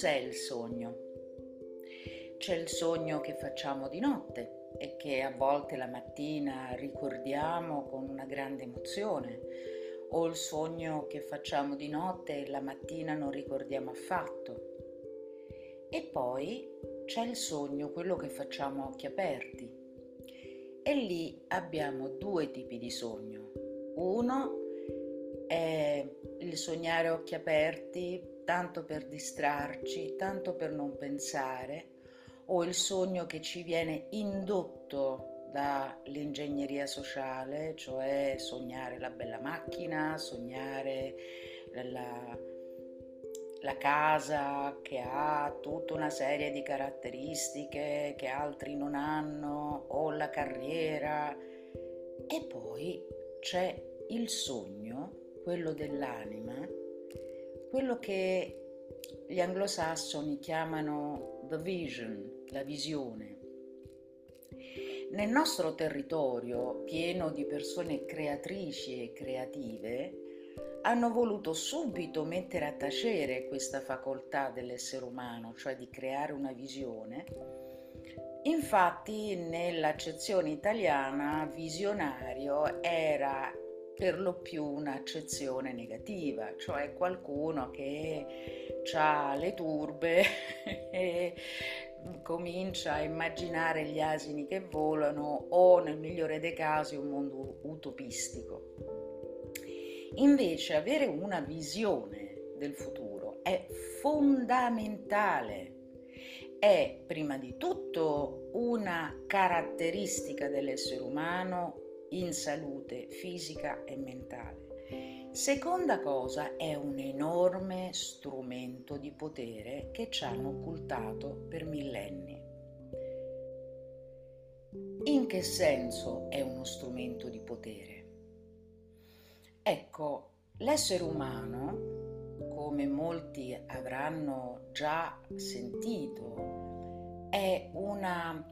cos'è il sogno? C'è il sogno che facciamo di notte e che a volte la mattina ricordiamo con una grande emozione, o il sogno che facciamo di notte e la mattina non ricordiamo affatto. E poi c'è il sogno, quello che facciamo a occhi aperti. E lì abbiamo due tipi di sogno. Uno è il sognare a occhi aperti tanto per distrarci, tanto per non pensare, o il sogno che ci viene indotto dall'ingegneria sociale, cioè sognare la bella macchina, sognare la, la casa che ha tutta una serie di caratteristiche che altri non hanno, o la carriera. E poi c'è il sogno, quello dell'anima, quello che gli anglosassoni chiamano the vision, la visione. Nel nostro territorio, pieno di persone creatrici e creative, hanno voluto subito mettere a tacere questa facoltà dell'essere umano, cioè di creare una visione. Infatti, nell'accezione italiana, visionario era per lo più un'accezione negativa, cioè qualcuno che ha le turbe e comincia a immaginare gli asini che volano o nel migliore dei casi un mondo utopistico. Invece avere una visione del futuro è fondamentale, è prima di tutto una caratteristica dell'essere umano in salute fisica e mentale. Seconda cosa, è un enorme strumento di potere che ci hanno occultato per millenni. In che senso è uno strumento di potere? Ecco, l'essere umano, come molti avranno già sentito, è una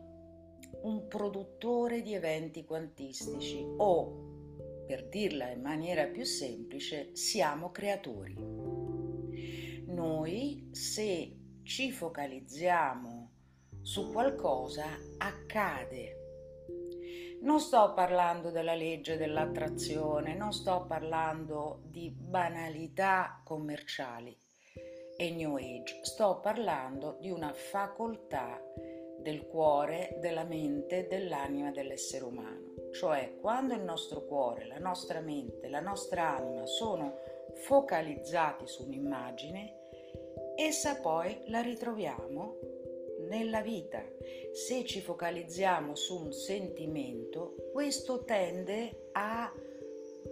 un produttore di eventi quantistici o, per dirla in maniera più semplice, siamo creatori. Noi, se ci focalizziamo su qualcosa, accade. Non sto parlando della legge dell'attrazione, non sto parlando di banalità commerciali e New Age, sto parlando di una facoltà del cuore, della mente, dell'anima dell'essere umano. Cioè quando il nostro cuore, la nostra mente, la nostra anima sono focalizzati su un'immagine, essa poi la ritroviamo nella vita. Se ci focalizziamo su un sentimento, questo tende a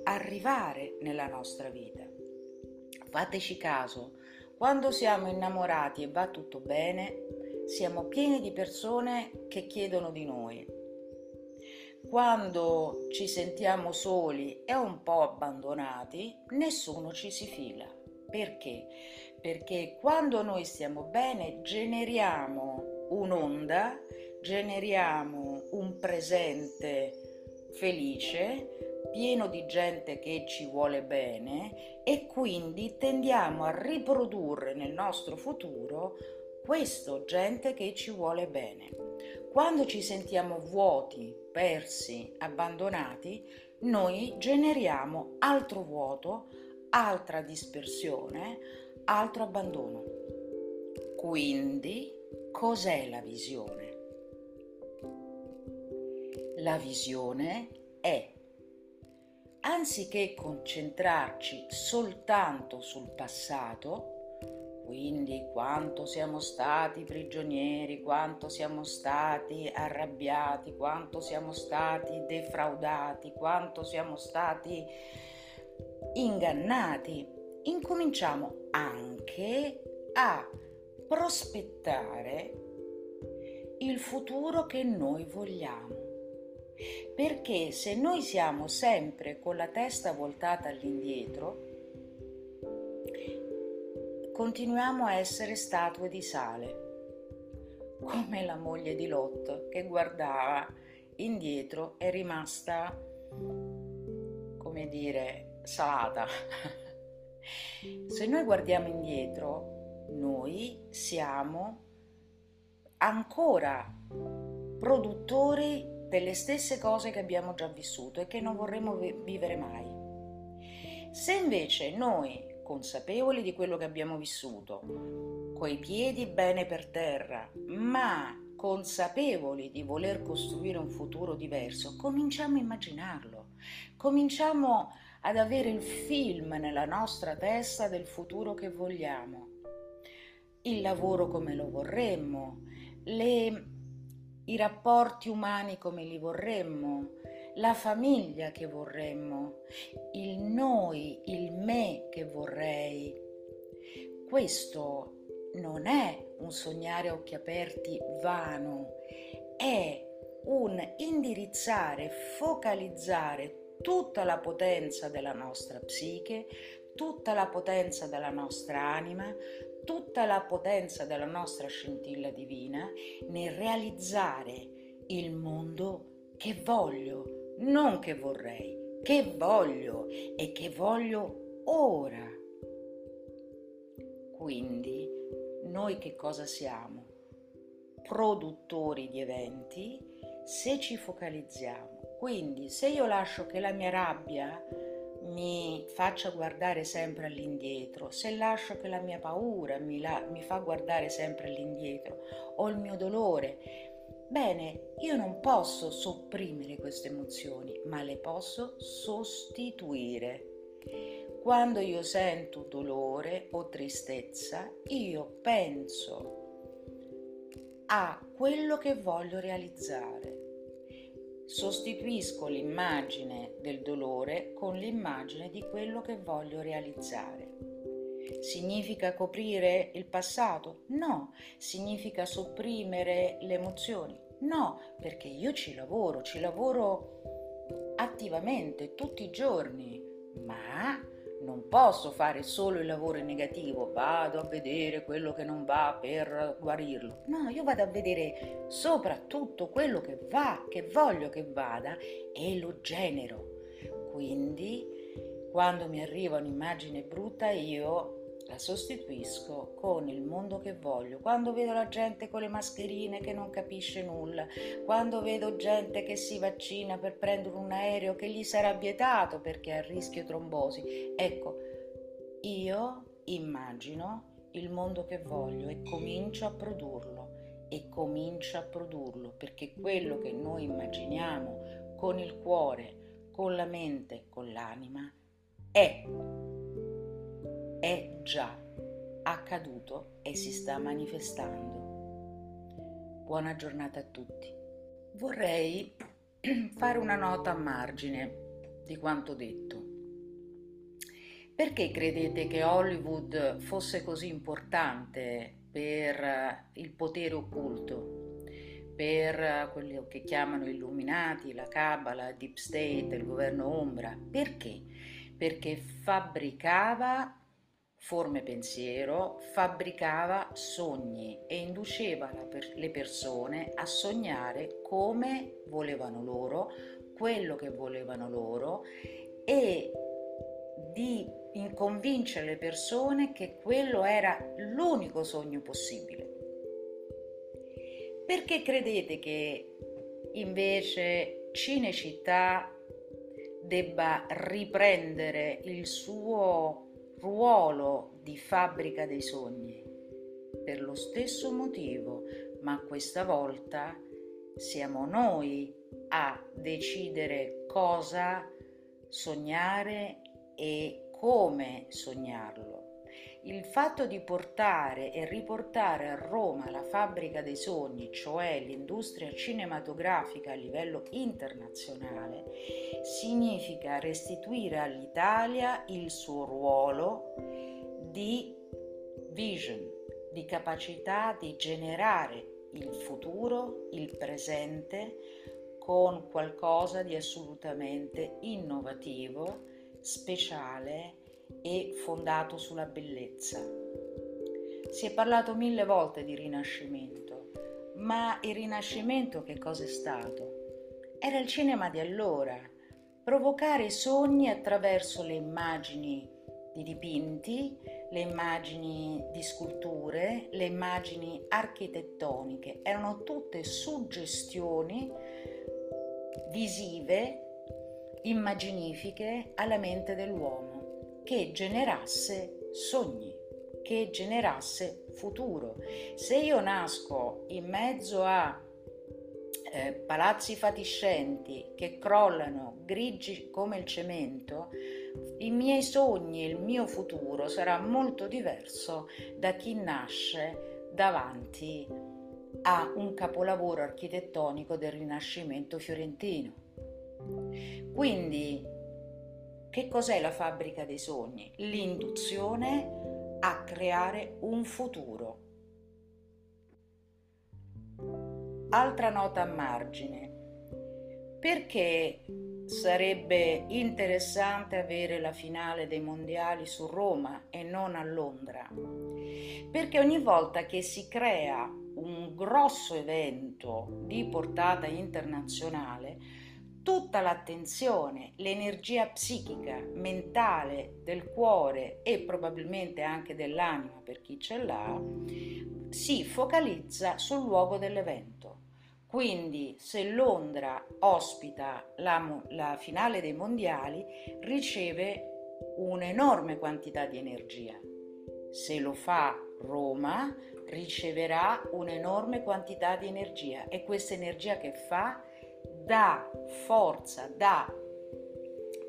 arrivare nella nostra vita. Fateci caso, quando siamo innamorati e va tutto bene, siamo pieni di persone che chiedono di noi. Quando ci sentiamo soli e un po' abbandonati, nessuno ci si fila. Perché? Perché quando noi stiamo bene generiamo un'onda, generiamo un presente felice, pieno di gente che ci vuole bene e quindi tendiamo a riprodurre nel nostro futuro questo gente che ci vuole bene. Quando ci sentiamo vuoti, persi, abbandonati, noi generiamo altro vuoto, altra dispersione, altro abbandono. Quindi, cos'è la visione? La visione è, anziché concentrarci soltanto sul passato, quindi quanto siamo stati prigionieri, quanto siamo stati arrabbiati, quanto siamo stati defraudati, quanto siamo stati ingannati, incominciamo anche a prospettare il futuro che noi vogliamo. Perché se noi siamo sempre con la testa voltata all'indietro, continuiamo a essere statue di sale, come la moglie di Lot che guardava indietro è rimasta, come dire, salata. Se noi guardiamo indietro, noi siamo ancora produttori delle stesse cose che abbiamo già vissuto e che non vorremmo vivere mai. Se invece noi, consapevoli di quello che abbiamo vissuto, coi piedi bene per terra, ma consapevoli di voler costruire un futuro diverso, cominciamo a immaginarlo, cominciamo ad avere il film nella nostra testa del futuro che vogliamo, il lavoro come lo vorremmo, le, i rapporti umani come li vorremmo, la famiglia che vorremmo, il noi, il me che vorrei. Questo non è un sognare a occhi aperti vano, è un indirizzare, focalizzare tutta la potenza della nostra psiche, tutta la potenza della nostra anima, tutta la potenza della nostra scintilla divina nel realizzare il mondo che voglio, non che vorrei, che voglio e che voglio ora. Quindi noi che cosa siamo? Produttori di eventi se ci focalizziamo. Quindi se io lascio che la mia rabbia mi faccia guardare sempre all'indietro, se lascio che la mia paura mi, la, mi fa guardare sempre all'indietro o il mio dolore Bene, io non posso sopprimere queste emozioni, ma le posso sostituire. Quando io sento dolore o tristezza, io penso a quello che voglio realizzare. Sostituisco l'immagine del dolore con l'immagine di quello che voglio realizzare. Significa coprire il passato? No. Significa sopprimere le emozioni? No, perché io ci lavoro, ci lavoro attivamente tutti i giorni, ma non posso fare solo il lavoro negativo, vado a vedere quello che non va per guarirlo. No, io vado a vedere soprattutto quello che va, che voglio che vada e lo genero. Quindi quando mi arriva un'immagine brutta io la sostituisco con il mondo che voglio. Quando vedo la gente con le mascherine che non capisce nulla, quando vedo gente che si vaccina per prendere un aereo che gli sarà vietato perché è a rischio trombosi, ecco, io immagino il mondo che voglio e comincio a produrlo e comincio a produrlo perché quello che noi immaginiamo con il cuore, con la mente, con l'anima è è già accaduto e si sta manifestando. Buona giornata a tutti. Vorrei fare una nota a margine di quanto detto. Perché credete che Hollywood fosse così importante per il potere occulto, per quello che chiamano illuminati, la Kabbalah, Deep State, il governo ombra? Perché? Perché fabbricava forme pensiero, fabbricava sogni e induceva le persone a sognare come volevano loro, quello che volevano loro e di convincere le persone che quello era l'unico sogno possibile. Perché credete che invece Cinecittà debba riprendere il suo ruolo di fabbrica dei sogni. Per lo stesso motivo, ma questa volta siamo noi a decidere cosa sognare e come sognarlo. Il fatto di portare e riportare a Roma la fabbrica dei sogni, cioè l'industria cinematografica a livello internazionale, significa restituire all'Italia il suo ruolo di vision, di capacità di generare il futuro, il presente, con qualcosa di assolutamente innovativo, speciale e fondato sulla bellezza. Si è parlato mille volte di rinascimento, ma il rinascimento che cosa è stato? Era il cinema di allora, provocare sogni attraverso le immagini di dipinti, le immagini di sculture, le immagini architettoniche, erano tutte suggestioni visive, immaginifiche alla mente dell'uomo che generasse sogni, che generasse futuro. Se io nasco in mezzo a eh, palazzi fatiscenti che crollano grigi come il cemento, i miei sogni e il mio futuro sarà molto diverso da chi nasce davanti a un capolavoro architettonico del Rinascimento fiorentino. Quindi, che cos'è la fabbrica dei sogni? L'induzione a creare un futuro. Altra nota a margine. Perché sarebbe interessante avere la finale dei mondiali su Roma e non a Londra? Perché ogni volta che si crea un grosso evento di portata internazionale, tutta l'attenzione, l'energia psichica, mentale del cuore e probabilmente anche dell'anima per chi ce l'ha, si focalizza sul luogo dell'evento. Quindi se Londra ospita la, la finale dei mondiali, riceve un'enorme quantità di energia. Se lo fa Roma, riceverà un'enorme quantità di energia e questa energia che fa dà forza, dà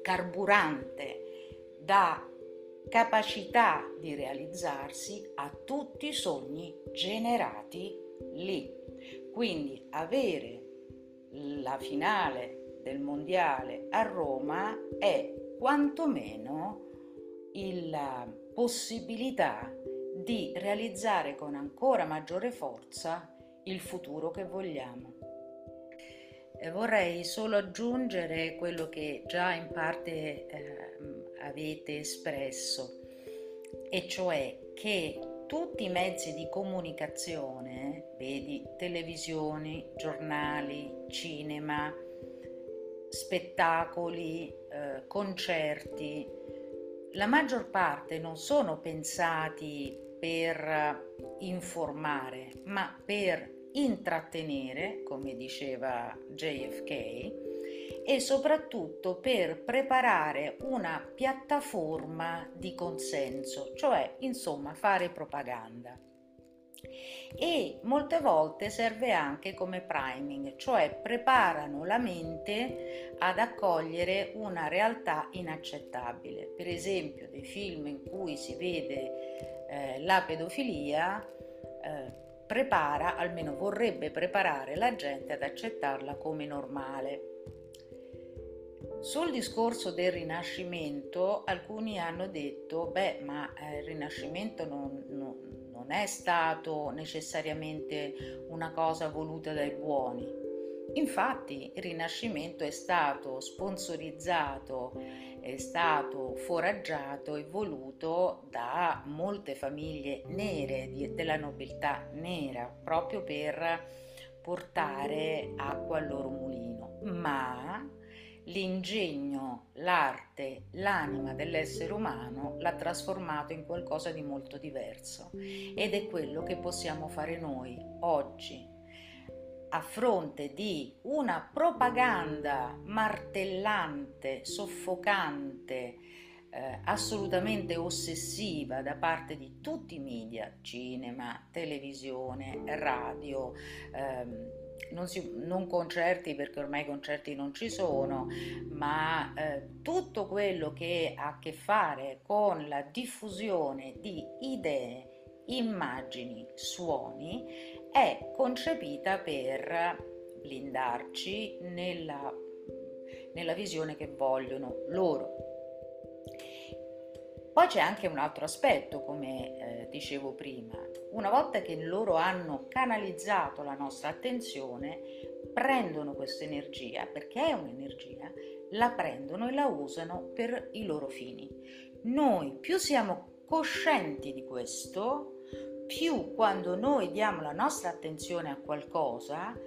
carburante, dà capacità di realizzarsi a tutti i sogni generati lì. Quindi avere la finale del mondiale a Roma è quantomeno la possibilità di realizzare con ancora maggiore forza il futuro che vogliamo. Vorrei solo aggiungere quello che già in parte eh, avete espresso, e cioè che tutti i mezzi di comunicazione, vedi televisioni, giornali, cinema, spettacoli, eh, concerti, la maggior parte non sono pensati per informare, ma per intrattenere, come diceva JFK, e soprattutto per preparare una piattaforma di consenso, cioè insomma fare propaganda. E molte volte serve anche come priming, cioè preparano la mente ad accogliere una realtà inaccettabile. Per esempio, dei film in cui si vede eh, la pedofilia, eh, prepara, almeno vorrebbe preparare la gente ad accettarla come normale. Sul discorso del Rinascimento alcuni hanno detto, beh, ma eh, il Rinascimento non, non, non è stato necessariamente una cosa voluta dai buoni. Infatti il Rinascimento è stato sponsorizzato, è stato foraggiato e voluto da molte famiglie nere, di, della nobiltà nera, proprio per portare acqua al loro mulino. Ma l'ingegno, l'arte, l'anima dell'essere umano l'ha trasformato in qualcosa di molto diverso ed è quello che possiamo fare noi oggi a fronte di una propaganda martellante, soffocante, eh, assolutamente ossessiva da parte di tutti i media, cinema, televisione, radio, ehm, non, si, non, concerti perché ormai concerti non ci sono, ma eh, tutto quello che ha a che fare con la diffusione di idee, immagini, suoni è concepita per blindarci nella, nella visione che vogliono loro. Poi c'è anche un altro aspetto, come eh, dicevo prima, una volta che loro hanno canalizzato la nostra attenzione, prendono questa energia, perché è un'energia, la prendono e la usano per i loro fini. Noi più siamo coscienti di questo, più quando noi diamo la nostra attenzione a qualcosa,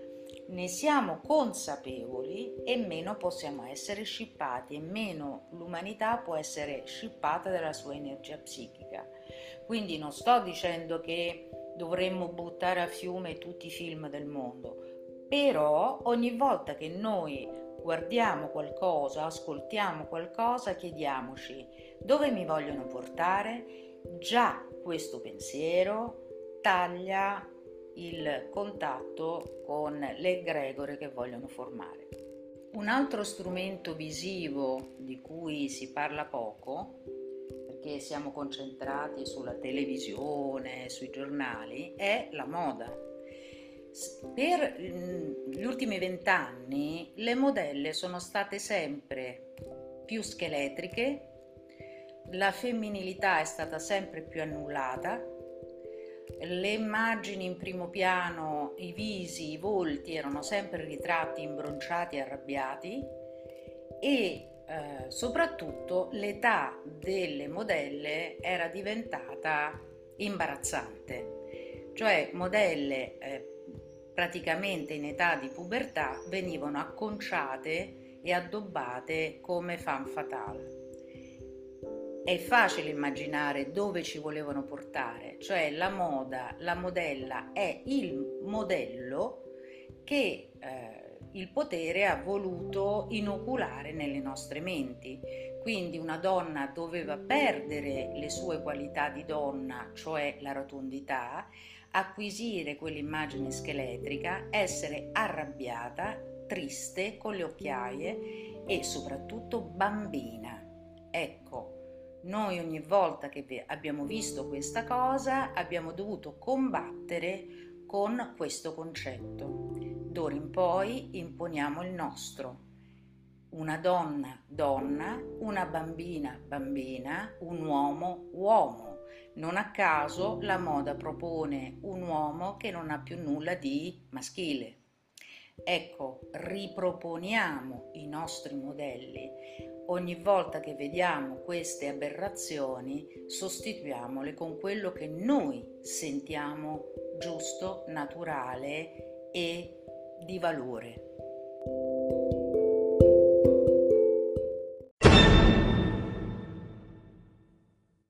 ne siamo consapevoli e meno possiamo essere scippati e meno l'umanità può essere scippata dalla sua energia psichica. Quindi non sto dicendo che dovremmo buttare a fiume tutti i film del mondo, però ogni volta che noi guardiamo qualcosa, ascoltiamo qualcosa, chiediamoci dove mi vogliono portare, già questo pensiero taglia il contatto con l'egregore che vogliono formare. Un altro strumento visivo di cui si parla poco, perché siamo concentrati sulla televisione, sui giornali, è la moda. Per mm, gli ultimi vent'anni le modelle sono state sempre più scheletriche, la femminilità è stata sempre più annullata, le immagini in primo piano, i visi, i volti erano sempre ritratti imbronciati e arrabbiati e eh, soprattutto l'età delle modelle era diventata imbarazzante, cioè modelle eh, praticamente in età di pubertà venivano acconciate e addobbate come fan fatale. È facile immaginare dove ci volevano portare, cioè la moda, la modella è il modello che eh, il potere ha voluto inoculare nelle nostre menti. Quindi una donna doveva perdere le sue qualità di donna, cioè la rotondità, acquisire quell'immagine scheletrica, essere arrabbiata, triste, con le occhiaie e soprattutto bambina. Ecco, noi ogni volta che abbiamo visto questa cosa abbiamo dovuto combattere con questo concetto. D'ora in poi imponiamo il nostro. Una donna, donna, una bambina, bambina, un uomo, uomo. Non a caso la moda propone un uomo che non ha più nulla di maschile. Ecco, riproponiamo i nostri modelli ogni volta che vediamo queste aberrazioni, sostituiamole con quello che noi sentiamo giusto, naturale e di valore.